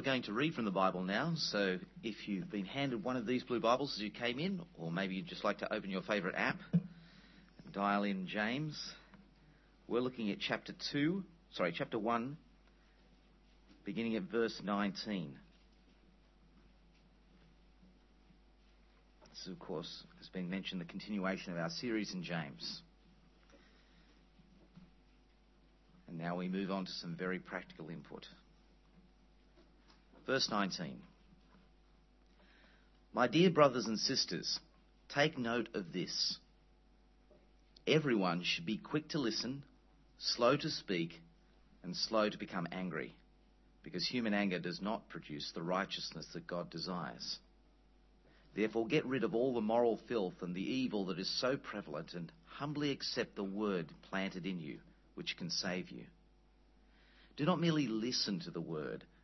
we're going to read from the Bible now. So if you've been handed one of these blue Bibles as you came in, or maybe you'd just like to open your favourite app and dial in James, we're looking at chapter 2, sorry, chapter 1, beginning at verse 19. This, of course, has been mentioned the continuation of our series in James. And now we move on to some very practical input. Verse 19. My dear brothers and sisters, take note of this. Everyone should be quick to listen, slow to speak, and slow to become angry, because human anger does not produce the righteousness that God desires. Therefore, get rid of all the moral filth and the evil that is so prevalent, and humbly accept the word planted in you, which can save you. Do not merely listen to the word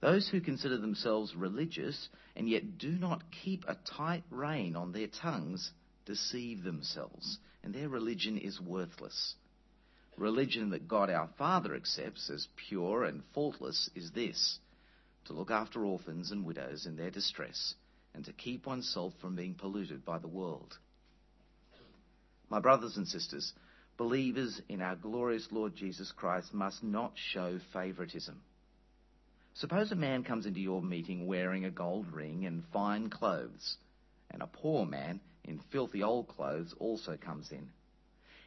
Those who consider themselves religious and yet do not keep a tight rein on their tongues deceive themselves, and their religion is worthless. Religion that God our Father accepts as pure and faultless is this to look after orphans and widows in their distress, and to keep oneself from being polluted by the world. My brothers and sisters, believers in our glorious Lord Jesus Christ must not show favoritism. Suppose a man comes into your meeting wearing a gold ring and fine clothes, and a poor man in filthy old clothes also comes in.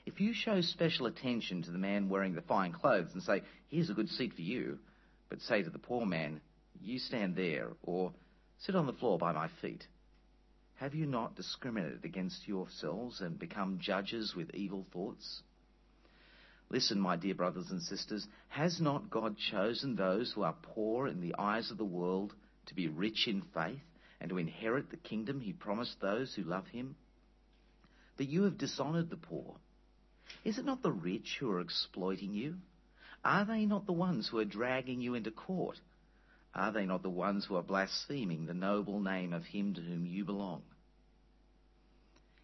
If you show special attention to the man wearing the fine clothes and say, here's a good seat for you, but say to the poor man, you stand there, or sit on the floor by my feet, have you not discriminated against yourselves and become judges with evil thoughts? Listen, my dear brothers and sisters, has not God chosen those who are poor in the eyes of the world to be rich in faith and to inherit the kingdom he promised those who love him? But you have dishonored the poor. Is it not the rich who are exploiting you? Are they not the ones who are dragging you into court? Are they not the ones who are blaspheming the noble name of him to whom you belong?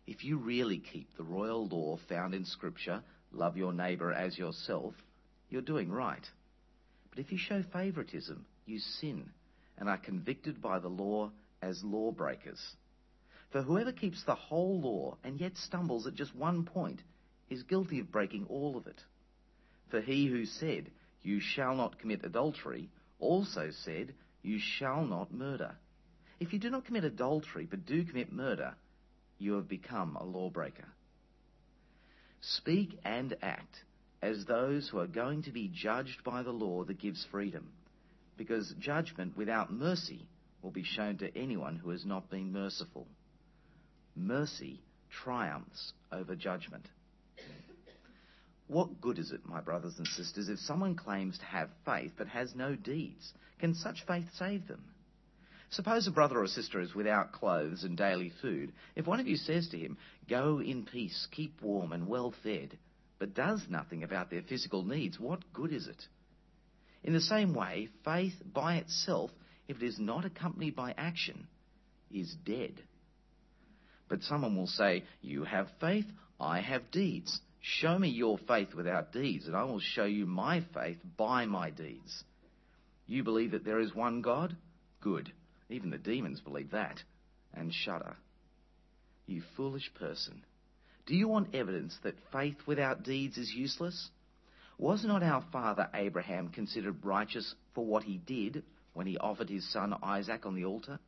If you really keep the royal law found in Scripture, love your neighbour as yourself, you're doing right. But if you show favouritism, you sin and are convicted by the law as lawbreakers. For whoever keeps the whole law and yet stumbles at just one point is guilty of breaking all of it. For he who said, You shall not commit adultery, also said, You shall not murder. If you do not commit adultery but do commit murder, you have become a lawbreaker. Speak and act as those who are going to be judged by the law that gives freedom, because judgment without mercy will be shown to anyone who has not been merciful. Mercy triumphs over judgment. What good is it, my brothers and sisters, if someone claims to have faith but has no deeds? Can such faith save them? Suppose a brother or sister is without clothes and daily food. If one of you says to him, Go in peace, keep warm and well fed, but does nothing about their physical needs, what good is it? In the same way, faith by itself, if it is not accompanied by action, is dead. But someone will say, You have faith, I have deeds. Show me your faith without deeds, and I will show you my faith by my deeds. You believe that there is one God? Good. Even the demons believe that and shudder. You foolish person. Do you want evidence that faith without deeds is useless? Was not our father Abraham considered righteous for what he did when he offered his son Isaac on the altar?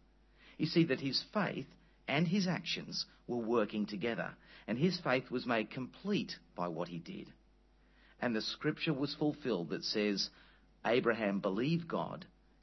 You see that his faith and his actions were working together, and his faith was made complete by what he did. And the scripture was fulfilled that says, Abraham believed God,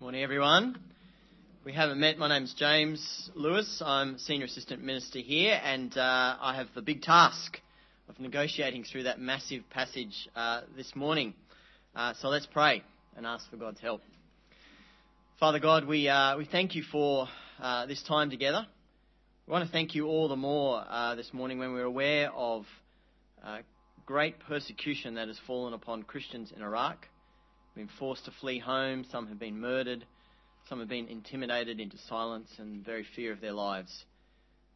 Morning, everyone. We haven't met. My name's James Lewis. I'm Senior Assistant Minister here, and uh, I have the big task of negotiating through that massive passage uh, this morning. Uh, so let's pray and ask for God's help. Father God, we, uh, we thank you for uh, this time together. We want to thank you all the more uh, this morning when we're aware of great persecution that has fallen upon Christians in Iraq. Been forced to flee home, some have been murdered, some have been intimidated into silence and very fear of their lives.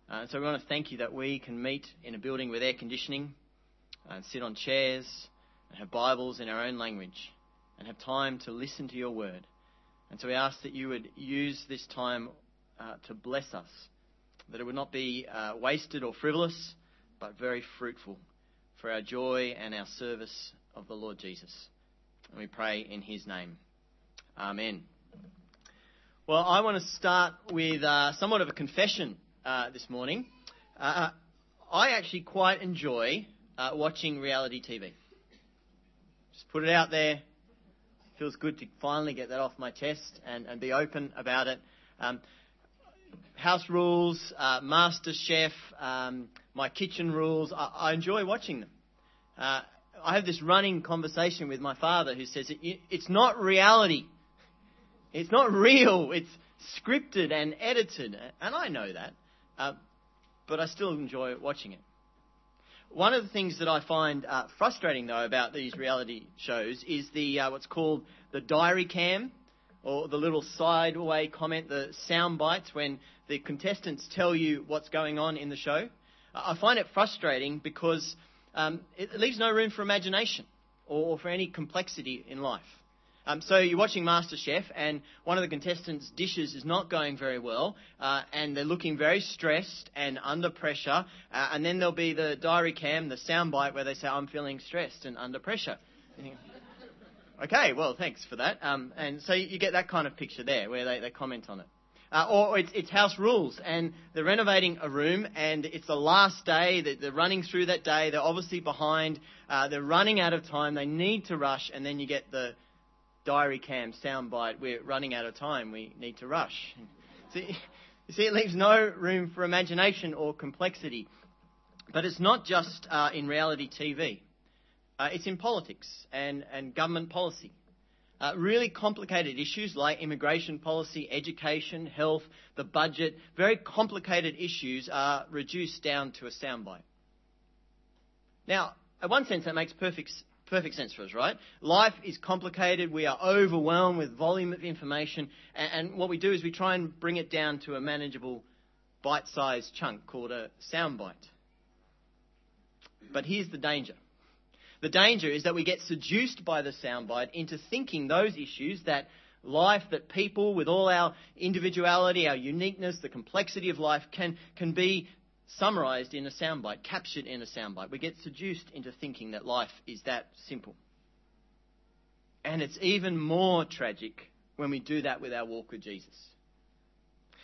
Uh, so we want to thank you that we can meet in a building with air conditioning and sit on chairs and have Bibles in our own language and have time to listen to your word. And so we ask that you would use this time uh, to bless us, that it would not be uh, wasted or frivolous, but very fruitful for our joy and our service of the Lord Jesus. And we pray in his name. Amen. Well, I want to start with uh, somewhat of a confession uh, this morning. Uh, I actually quite enjoy uh, watching reality TV. Just put it out there feels good to finally get that off my chest and, and be open about it. Um, house rules, uh, Master Chef, um, my kitchen rules, I, I enjoy watching them. Uh, I have this running conversation with my father who says it, it's not reality. It's not real. It's scripted and edited. And I know that. Uh, but I still enjoy watching it. One of the things that I find uh, frustrating, though, about these reality shows is the uh, what's called the diary cam, or the little sideway comment, the sound bites when the contestants tell you what's going on in the show. I find it frustrating because um, it leaves no room for imagination or for any complexity in life. Um, so you're watching MasterChef, and one of the contestants' dishes is not going very well, uh, and they're looking very stressed and under pressure. Uh, and then there'll be the diary cam, the soundbite, where they say, "I'm feeling stressed and under pressure." okay, well, thanks for that. Um, and so you get that kind of picture there, where they, they comment on it. Uh, or it's, it's, house rules, and they're renovating a room, and it's the last day. They're, they're running through that day. They're obviously behind. Uh, they're running out of time. They need to rush, and then you get the diary cam soundbite, we're running out of time, we need to rush. See, you see, it leaves no room for imagination or complexity. But it's not just uh, in reality TV. Uh, it's in politics and, and government policy. Uh, really complicated issues like immigration policy, education, health, the budget, very complicated issues are reduced down to a soundbite. Now, in one sense, that makes perfect perfect sense for us, right? Life is complicated. We are overwhelmed with volume of information. And, and what we do is we try and bring it down to a manageable bite sized chunk called a soundbite. But here's the danger. The danger is that we get seduced by the soundbite into thinking those issues that life, that people, with all our individuality, our uniqueness, the complexity of life, can, can be summarized in a soundbite, captured in a soundbite. We get seduced into thinking that life is that simple. And it's even more tragic when we do that with our walk with Jesus.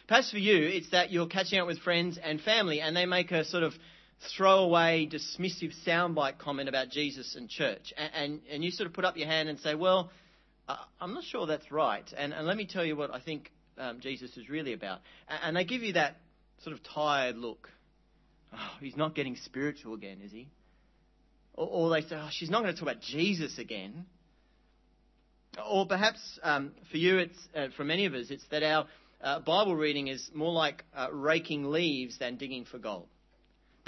Perhaps for you, it's that you're catching up with friends and family and they make a sort of throwaway, dismissive soundbite comment about Jesus and church. And, and, and, you sort of put up your hand and say, Well, uh, I'm not sure that's right. And, and let me tell you what I think um, Jesus is really about. And, they give you that sort of tired look. Oh, he's not getting spiritual again, is he? Or, or they say, oh, she's not going to talk about Jesus again. Or perhaps um, for you, it's uh, for many of us, it's that our uh, Bible reading is more like uh, raking leaves than digging for gold.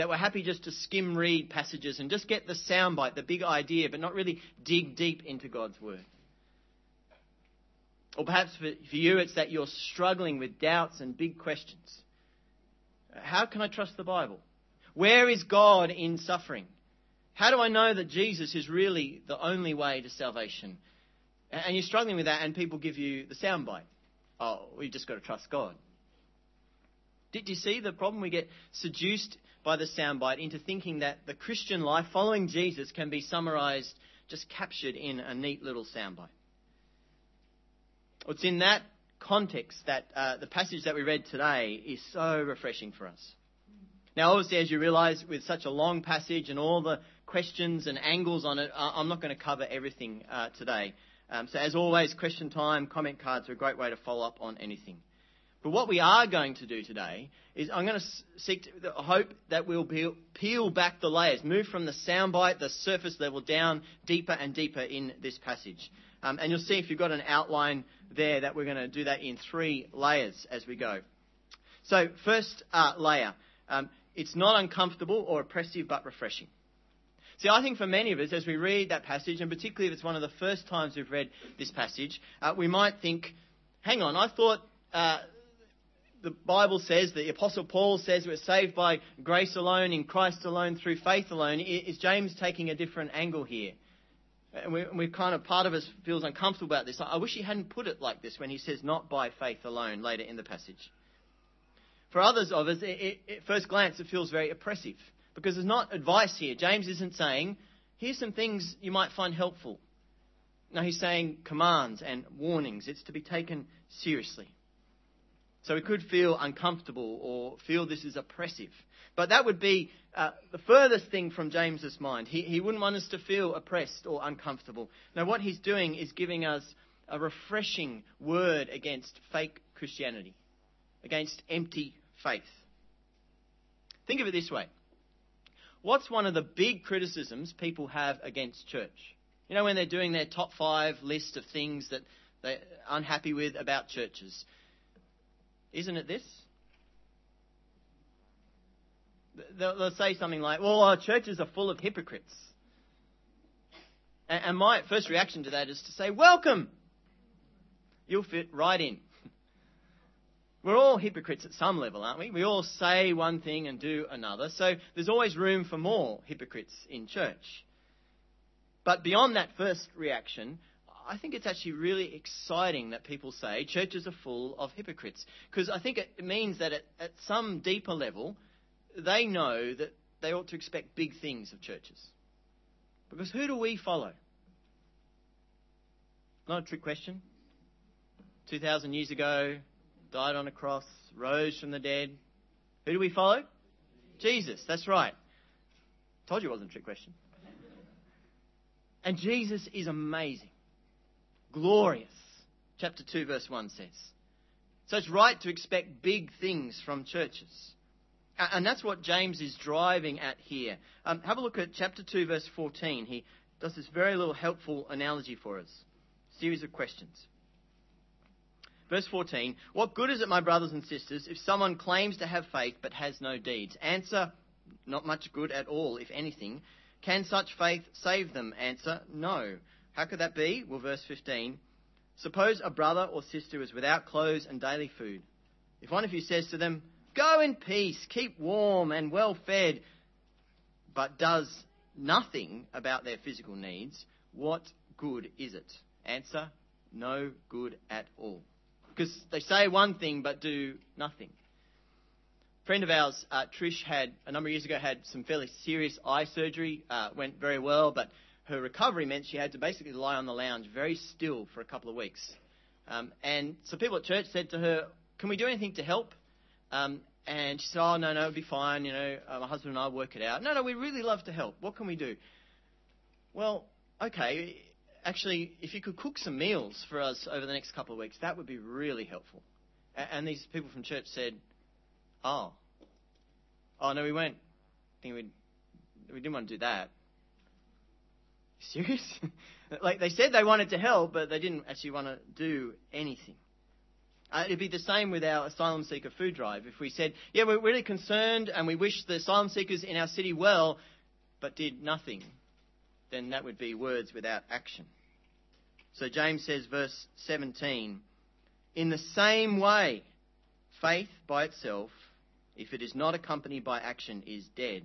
That we're happy just to skim read passages and just get the soundbite, the big idea, but not really dig deep into God's Word. Or perhaps for, you, it's that you're struggling with doubts and big questions. How can I trust the Bible? Where is God in suffering? How do I know that Jesus is really the only way to salvation? And you're struggling with that, and people give you the soundbite. Oh, we've just got to trust God. Did you see the problem? We get seduced by the soundbite into thinking that the Christian life following Jesus can be summarized, just captured in a neat little soundbite. It's in that context that uh, the passage that we read today is so refreshing for us. Now, obviously, as you realize, with such a long passage and all the questions and angles on it, I'm not going to cover everything uh, today. Um, so, as always, question time, comment cards are a great way to follow up on anything. But what we are going to do today is I'm going to seek to hope that we'll peel back the layers, move from the soundbite, the surface level, down deeper and deeper in this passage. Um, and you'll see if you've got an outline there that we're going to do that in three layers as we go. So, first uh, layer. Um, it's not uncomfortable or oppressive, but refreshing. See, I think for many of us, as we read that passage, and particularly if it's one of the first times we've read this passage, uh, we might think, hang on, I thought uh, the Bible says, that the Apostle Paul says we're saved by grace alone, in Christ alone, through faith alone. Is James taking a different angle here? And we, we kind of, part of us feels uncomfortable about this. I wish he hadn't put it like this when he says not by faith alone later in the passage. For others of us, at first glance, it feels very oppressive. Because there's not advice here. James isn't saying, here's some things you might find helpful. No, he's saying commands and warnings. It's to be taken seriously. So we could feel uncomfortable or feel this is oppressive. But that would be uh, the furthest thing from James's mind. He, he wouldn't want us to feel oppressed or uncomfortable. Now, what he's doing is giving us a refreshing word against fake Christianity, against empty faith. Think of it this way What's one of the big criticisms people have against church? You know, when they're doing their top five list of things that they're unhappy with about churches. Isn't it this? They'll, say something like, well, our churches are full of hypocrites. And my first reaction to that is to say, welcome! You'll fit right in. We're all hypocrites at some level, aren't we? We all say one thing and do another. So there's always room for more hypocrites in church. But beyond that first reaction, I think it's actually really exciting that people say churches are full of hypocrites. Because I think it means that at, at some deeper level, they know that they ought to expect big things of churches. Because who do we follow? Not a trick question. 2,000 years ago, died on a cross, rose from the dead. Who do we follow? Jesus, that's right. Told you it wasn't a trick question. And Jesus is amazing, glorious. Chapter 2, verse 1 says. So it's right to expect big things from churches. And that's what James is driving at here. Um, have a look at chapter 2, verse 14. He does this very little helpful analogy for us. Series of questions. Verse 14 What good is it, my brothers and sisters, if someone claims to have faith but has no deeds? Answer Not much good at all, if anything. Can such faith save them? Answer No. How could that be? Well, verse 15 Suppose a brother or sister is without clothes and daily food. If one of you says to them, Go in peace, keep warm and well fed, but does nothing about their physical needs, what good is it? Answer No good at all because they say one thing but do nothing. A friend of ours, uh, Trish, had a number of years ago had some fairly serious eye surgery. Uh, went very well, but her recovery meant she had to basically lie on the lounge very still for a couple of weeks. Um, and so people at church said to her, "Can we do anything to help?" Um, and she said, "Oh no, no, it'll be fine. You know, uh, my husband and I work it out." No, no, we really love to help. What can we do? Well, okay, actually, if you could cook some meals for us over the next couple of weeks, that would be really helpful. And these people from church said, oh, oh no, we won't. I Think we we didn't want to do that. Serious? like they said they wanted to help, but they didn't actually want to do anything. Uh, it'd be the same with our asylum seeker food drive. If we said, yeah, we're really concerned and we wish the asylum seekers in our city well, but did nothing then that would be words without action. So James says, verse 17, in the same way, faith by itself, if it is not accompanied by action, is dead.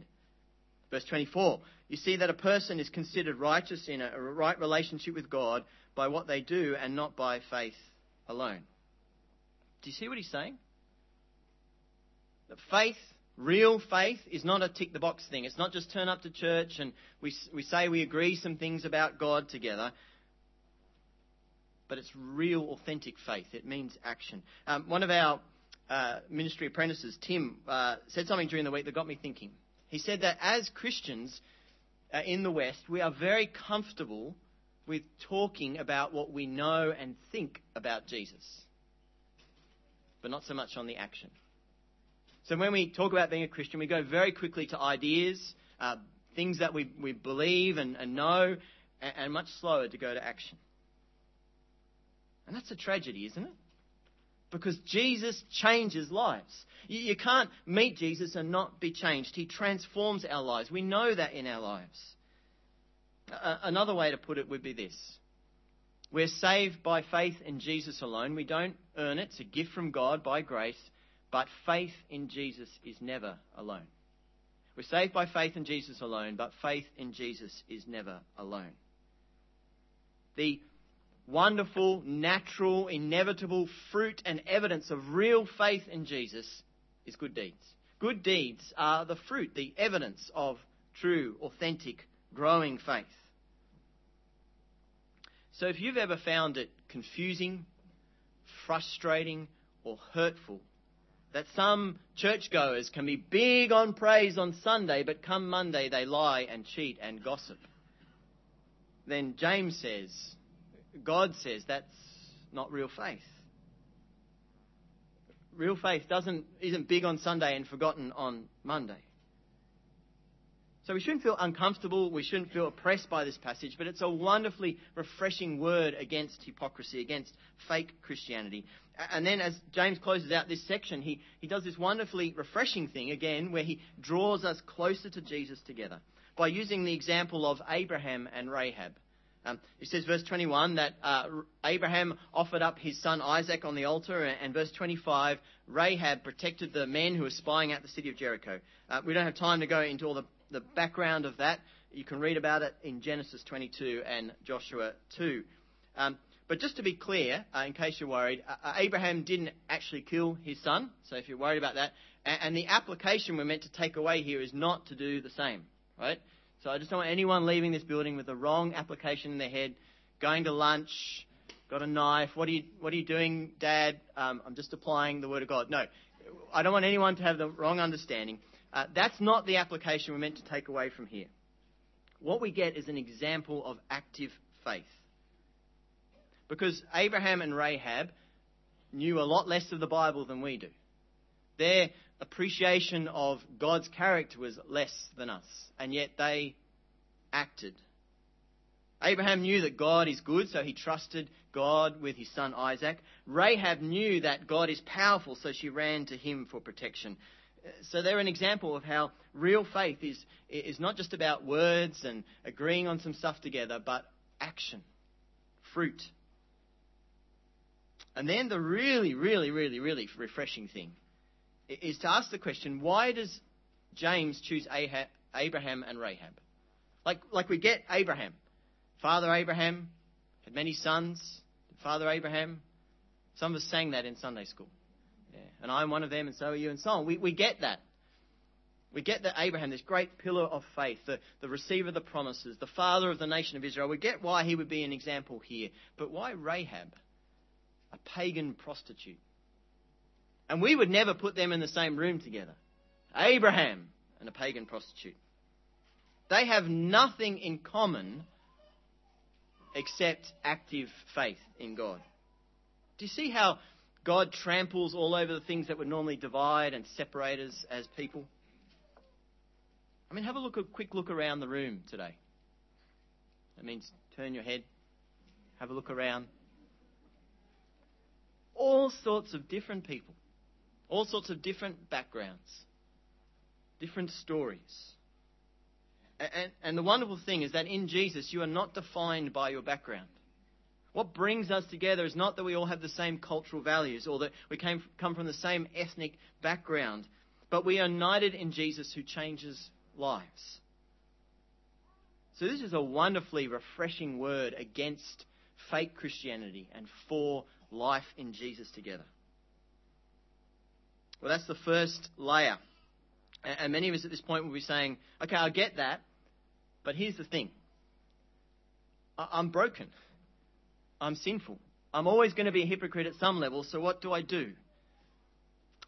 Verse 24, you see that a person is considered righteous in a right relationship with God by what they do and not by faith alone. Do you see what he's saying? That faith Real faith is not a tick the box thing. It's not just turn up to church and we, we say we agree some things about God together. but it's real, authentic faith. It means action. Um, one of our uh, ministry apprentices, Tim, uh, said something during the week that got me thinking. He said that as Christians uh, in the West, we are very comfortable with talking about what we know and think about Jesus, but not so much on the action. So when we talk about being a Christian, we go very quickly to ideas, uh, things that we, we believe and, and know, and, and much slower to go to action. And that's a tragedy, isn't it? Because Jesus changes lives. You, you can't meet Jesus and not be changed. He transforms our lives. We know that in our lives. Another way to put it would be this We're saved by faith in Jesus alone. We don't earn it, it's a gift from God by grace. But faith in Jesus is never alone. We're saved by faith in Jesus alone, but faith in Jesus is never alone. The wonderful, natural, inevitable fruit and evidence of real faith in Jesus is good deeds. Good deeds are the fruit, the evidence of true, authentic, growing faith. So if you've ever found it confusing, frustrating, or hurtful that some churchgoers can be big on praise on Sunday, but come Monday they lie and cheat and gossip, then James says, God says that's not real faith. Real faith doesn't, isn't big on Sunday and forgotten on Monday. So we shouldn't feel uncomfortable, we shouldn't feel oppressed by this passage, but it's a wonderfully refreshing word against hypocrisy, against fake Christianity. And then as James closes out this section, he, he does this wonderfully refreshing thing again where he draws us closer to Jesus together by using the example of Abraham and Rahab. Um, it says, verse 21, that uh, Abraham offered up his son Isaac on the altar, and verse 25, Rahab protected the men who were spying out the city of Jericho. Uh, we don't have time to go into all the, the background of that. You can read about it in Genesis 22 and Joshua 2. Um, but just to be clear, uh, in case you're worried, uh, uh, Abraham didn't actually kill his son, so if you're worried about that, and, and the application we're meant to take away here is not to do the same, right? So I just don't want anyone leaving this building with the wrong application in their head, going to lunch, got a knife. What are you, what are you doing, Dad? Um, I'm just applying the Word of God. No, I don't want anyone to have the wrong understanding. Uh, that's not the application we're meant to take away from here. What we get is an example of active faith. Because Abraham and Rahab knew a lot less of the Bible than we do. Their appreciation of God's character was less than us, and yet they acted. Abraham knew that God is good, so he trusted God with his son Isaac. Rahab knew that God is powerful, so she ran to him for protection. So they're an example of how real faith is, is not just about words and agreeing on some stuff together, but action, fruit. And then the really, really, really, really refreshing thing is to ask the question why does James choose Ahab, Abraham and Rahab? Like, like we get Abraham. Father Abraham had many sons. Father Abraham. Some of us sang that in Sunday school. Yeah. And I'm one of them, and so are you, and so on. We, we get that. We get that Abraham, this great pillar of faith, the, the receiver of the promises, the father of the nation of Israel, we get why he would be an example here. But why Rahab, a pagan prostitute? And we would never put them in the same room together. Abraham and a pagan prostitute. They have nothing in common except active faith in God. Do you see how God tramples all over the things that would normally divide and separate us as people? I mean, have a look, a quick look around the room today. That means turn your head, have a look around. All sorts of different people all sorts of different backgrounds, different stories. And, and, the wonderful thing is that in Jesus, you are not defined by your background. What brings us together is not that we all have the same cultural values or that we came, come from the same ethnic background, but we are united in Jesus who changes lives. So, this is a wonderfully refreshing word against fake Christianity and for life in Jesus together. Well, that's the first layer. And many of us at this point will be saying, okay, I get that, but here's the thing I'm broken. I'm sinful. I'm always going to be a hypocrite at some level, so what do I do?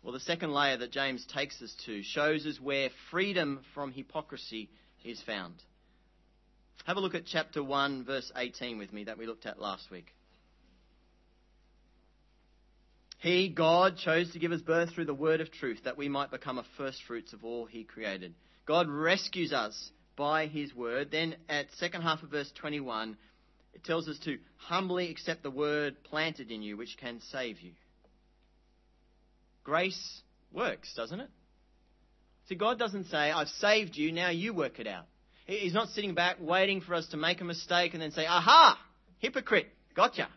Well, the second layer that James takes us to shows us where freedom from hypocrisy is found. Have a look at chapter 1, verse 18 with me that we looked at last week. He, God, chose to give us birth through the word of truth that we might become a first fruits of all he created. God rescues us by his word. Then at second half of verse 21, it tells us to humbly accept the word planted in you, which can save you. Grace works, doesn't it? See, God doesn't say, I've saved you, now you work it out. He's not sitting back waiting for us to make a mistake and then say, aha, hypocrite, gotcha.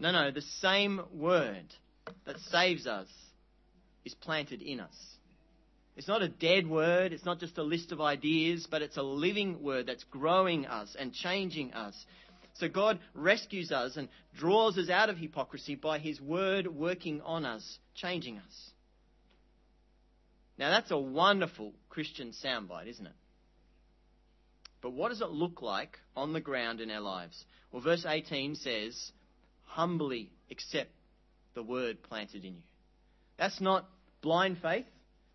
No, no, the same word that saves us is planted in us. It's not a dead word, it's not just a list of ideas, but it's a living word that's growing us and changing us so God rescues us and draws us out of hypocrisy by His word working on us, changing us. Now that's a wonderful Christian soundbite, isn't it? But what does it look like on the ground in our lives? Well, verse 18 says, humbly accept the word planted in you. That's not blind faith.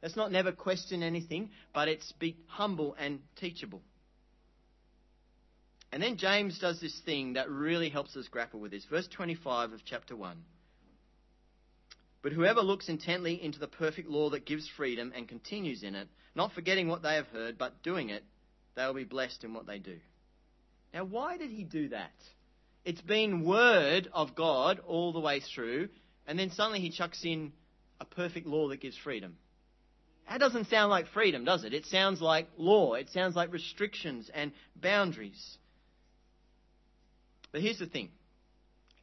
That's not never question anything, but it's be humble and teachable. And then James does this thing that really helps us grapple with this. Verse 25 of chapter 1. But whoever looks intently into the perfect law that gives freedom and continues in it, not forgetting what they have heard, but doing it, they will be blessed in what they do. Now, why did he do that? It's been word of God all the way through, and then suddenly he chucks in a perfect law that gives freedom. That doesn't sound like freedom, does it? It sounds like law. It sounds like restrictions and boundaries. But here's the thing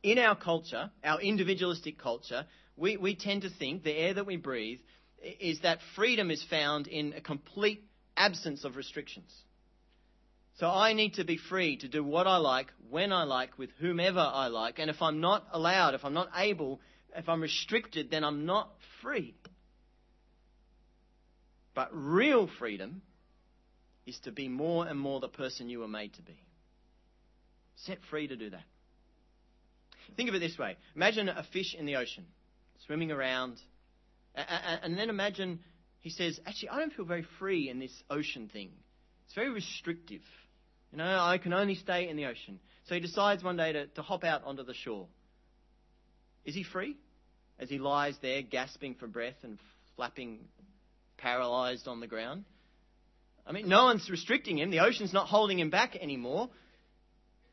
in our culture, our individualistic culture, we, we tend to think the air that we breathe is that freedom is found in a complete absence of restrictions. So I need to be free to do what I like, when I like, with whomever I like. And if I'm not allowed, if I'm not able, if I'm restricted, then I'm not free. But real freedom is to be more and more the person you were made to be set free to do that. Think of it this way imagine a fish in the ocean swimming around, and then imagine he says, Actually, I don't feel very free in this ocean thing. It's very restrictive. You know, I can only stay in the ocean. So he decides one day to, to hop out onto the shore. Is he free? As he lies there gasping for breath and flapping paralyzed on the ground? I mean, no one's restricting him. The ocean's not holding him back anymore.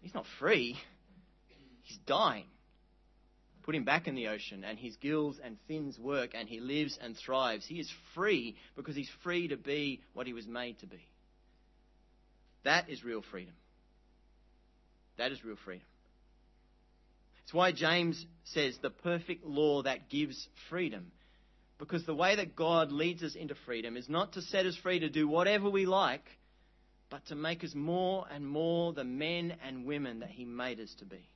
He's not free. He's dying. Put him back in the ocean, and his gills and fins work, and he lives and thrives. He is free because he's free to be what he was made to be. That is real freedom. That is real freedom. It's why James says the perfect law that gives freedom. Because the way that God leads us into freedom is not to set us free to do whatever we like, but to make us more and more the men and women that He made us to be.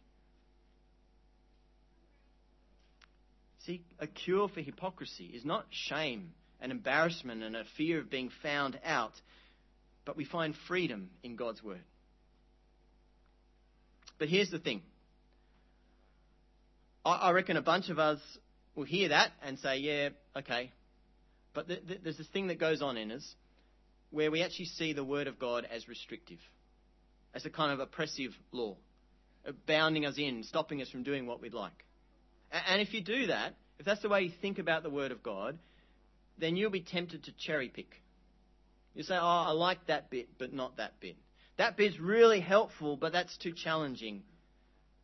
See, a cure for hypocrisy is not shame and embarrassment and a fear of being found out, but we find freedom in God's Word. But here's the thing I, reckon a bunch of us will hear that and say, yeah, okay. But there's this thing that goes on in us where we actually see the Word of God as restrictive, as a kind of oppressive law, uh, bounding us in, stopping us from doing what we'd like. And if you do that, if that's the way you think about the Word of God, then you'll be tempted to cherry pick. You say, oh, I like that bit, but not that bit. That bit's really helpful, but that's too challenging.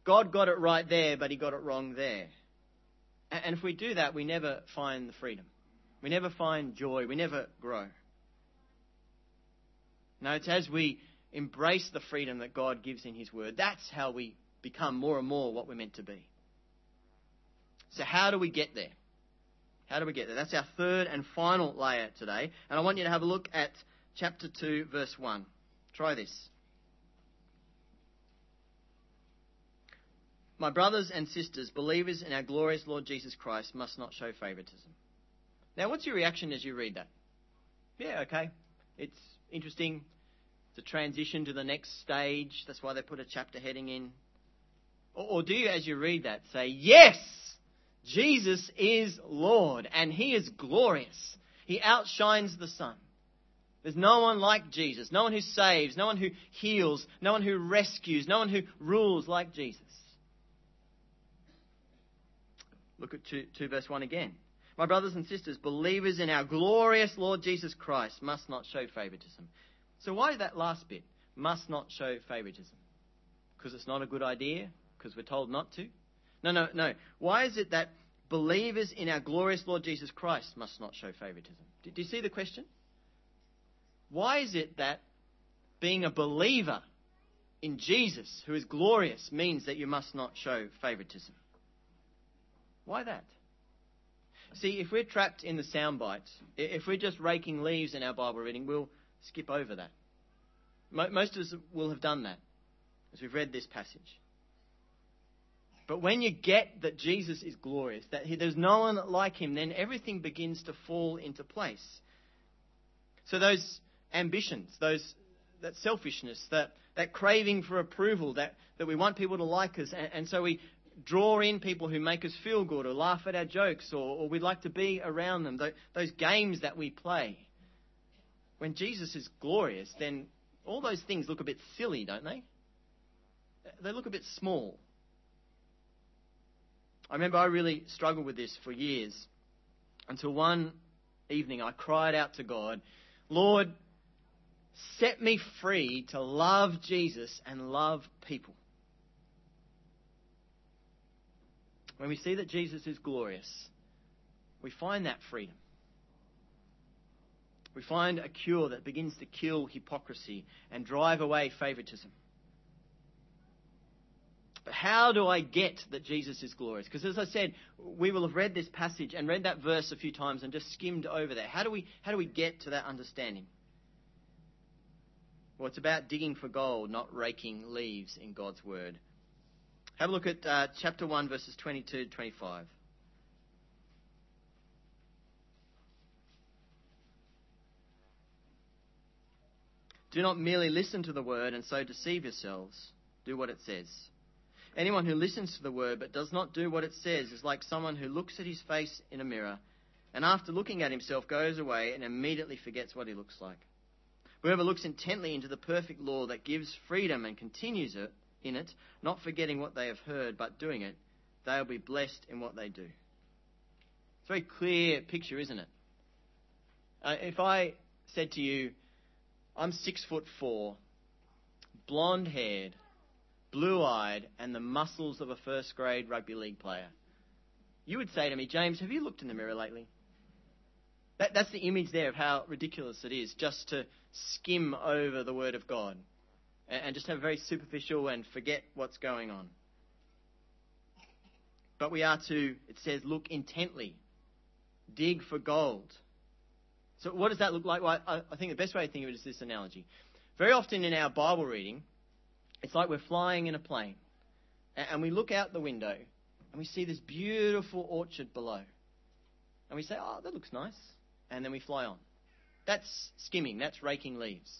God got it right there, but he got it wrong there. And if we do that, we never find the freedom. We never find joy. We never grow. No, it's as we embrace the freedom that God gives in His Word, that's how we become more and more what we're meant to be. So, how do we get there? How do we get there? That's our third and final layer today. And I want you to have a look at chapter 2, verse 1. Try this. My brothers and sisters, believers in our glorious Lord Jesus Christ, must not show favoritism. Now, what's your reaction as you read that? Yeah, okay. It's interesting. It's a transition to the next stage. That's why they put a chapter heading in. Or, or do you, as you read that, say, Yes, Jesus is Lord, and He is glorious. He outshines the sun. There's no one like Jesus, no one who saves, no one who heals, no one who rescues, no one who rules like Jesus. Look at 2, 2 verse 1 again. My brothers and sisters, believers in our glorious Lord Jesus Christ must not show favoritism. So, why that last bit? Must not show favoritism. Because it's not a good idea? Because we're told not to? No, no, no. Why is it that believers in our glorious Lord Jesus Christ must not show favoritism? Do you see the question? Why is it that being a believer in Jesus, who is glorious, means that you must not show favoritism? Why that? See, if we're trapped in the soundbite, if we're just raking leaves in our Bible reading, we'll skip over that. Most of us will have done that as we've read this passage. But when you get that Jesus is glorious, that he, there's no one like him, then everything begins to fall into place. So those ambitions, those that selfishness, that, that craving for approval, that, that we want people to like us, and, and so we draw in people who make us feel good or laugh at our jokes or, or we'd like to be around them, those games that we play. When Jesus is glorious, then all those things look a bit silly, don't they? They look a bit small. I remember I really struggled with this for years until one evening I cried out to God, Lord, set me free to love Jesus and love people. when we see that Jesus is glorious, we find that freedom. We find a cure that begins to kill hypocrisy and drive away favoritism. How do I get that Jesus is glorious? Because as I said, we will have read this passage and read that verse a few times and just skimmed over that. How do we, how do we get to that understanding? Well, it's about digging for gold, not raking leaves in God's word. Have a look at uh, chapter 1, verses 22 to 25. Do not merely listen to the word and so deceive yourselves. Do what it says. Anyone who listens to the word but does not do what it says is like someone who looks at his face in a mirror and after looking at himself goes away and immediately forgets what he looks like. Whoever looks intently into the perfect law that gives freedom and continues it, in it, not forgetting what they have heard, but doing it, they'll be blessed in what they do. It's a very clear picture, isn't it? Uh, if I said to you, I'm six foot four, blonde haired, blue eyed, and the muscles of a first grade rugby league player, you would say to me, James, have you looked in the mirror lately? That, that's the image there of how ridiculous it is just to skim over the Word of God and just have a very superficial and forget what's going on. But we are to, it says, look intently, dig for gold. So, what does that look like? Well, I, think the best way to think of it is this analogy. Very often in our Bible reading, it's like we're flying in a plane, and we look out the window and we see this beautiful orchard below. And we say, oh, that looks nice. And then we fly on. That's skimming, that's raking leaves.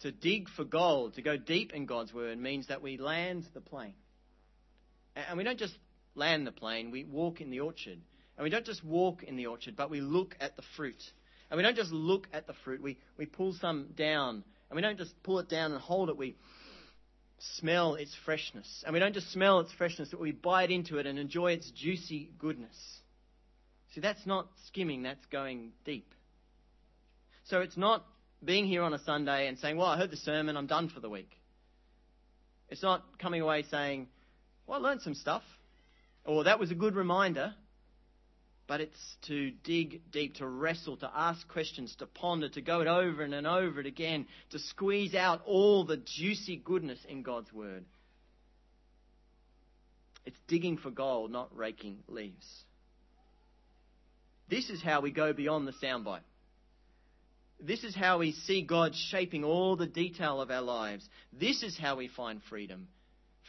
To dig for gold, to go deep in God's word, means that we land the plane. And we don't just land the plane, we walk in the orchard. And we don't just walk in the orchard, but we look at the fruit. And we don't just look at the fruit, we, we pull some down. And we don't just pull it down and hold it, we smell its freshness. And we don't just smell its freshness, but we bite into it and enjoy its juicy goodness. See, that's not skimming, that's going deep. So it's not being here on a Sunday and saying, Well, I heard the sermon, I'm done for the week. It's not coming away saying, Well, I learned some stuff, or that was a good reminder. But it's to dig deep, to wrestle, to ask questions, to ponder, to go it over and, and over it again, to squeeze out all the juicy goodness in God's Word. It's digging for gold, not raking leaves. This is how we go beyond the soundbite. This is how we see God shaping all the detail of our lives. This is how we find freedom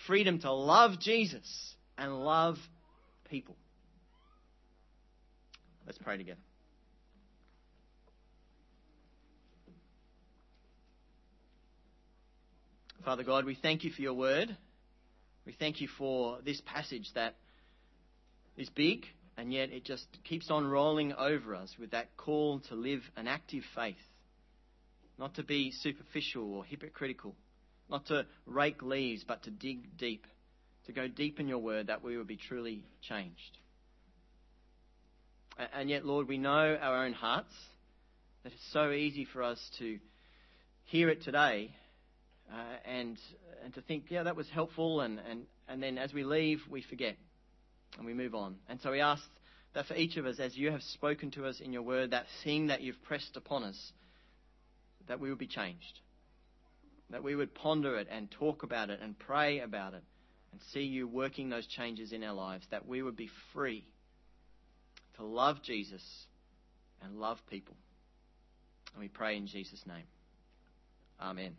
freedom to love Jesus and love people. Let's pray together. Father God, we thank you for your word. We thank you for this passage that is big, and yet it just keeps on rolling over us with that call to live an active faith, not to be superficial or hypocritical, not to rake leaves, but to dig deep, to go deep in your word that we will be truly changed. And yet, Lord, we know our own hearts, that it's so easy for us to hear it today uh, and, and to think, yeah, that was helpful, and, and, and then as we leave, we forget and we move on. And so we ask that for each of us, as you have spoken to us in your word, that thing that you've pressed upon us, that we would be changed. That we would ponder it and talk about it and pray about it and see you working those changes in our lives, that we would be free to love Jesus and love people. And we pray in Jesus' name. Amen.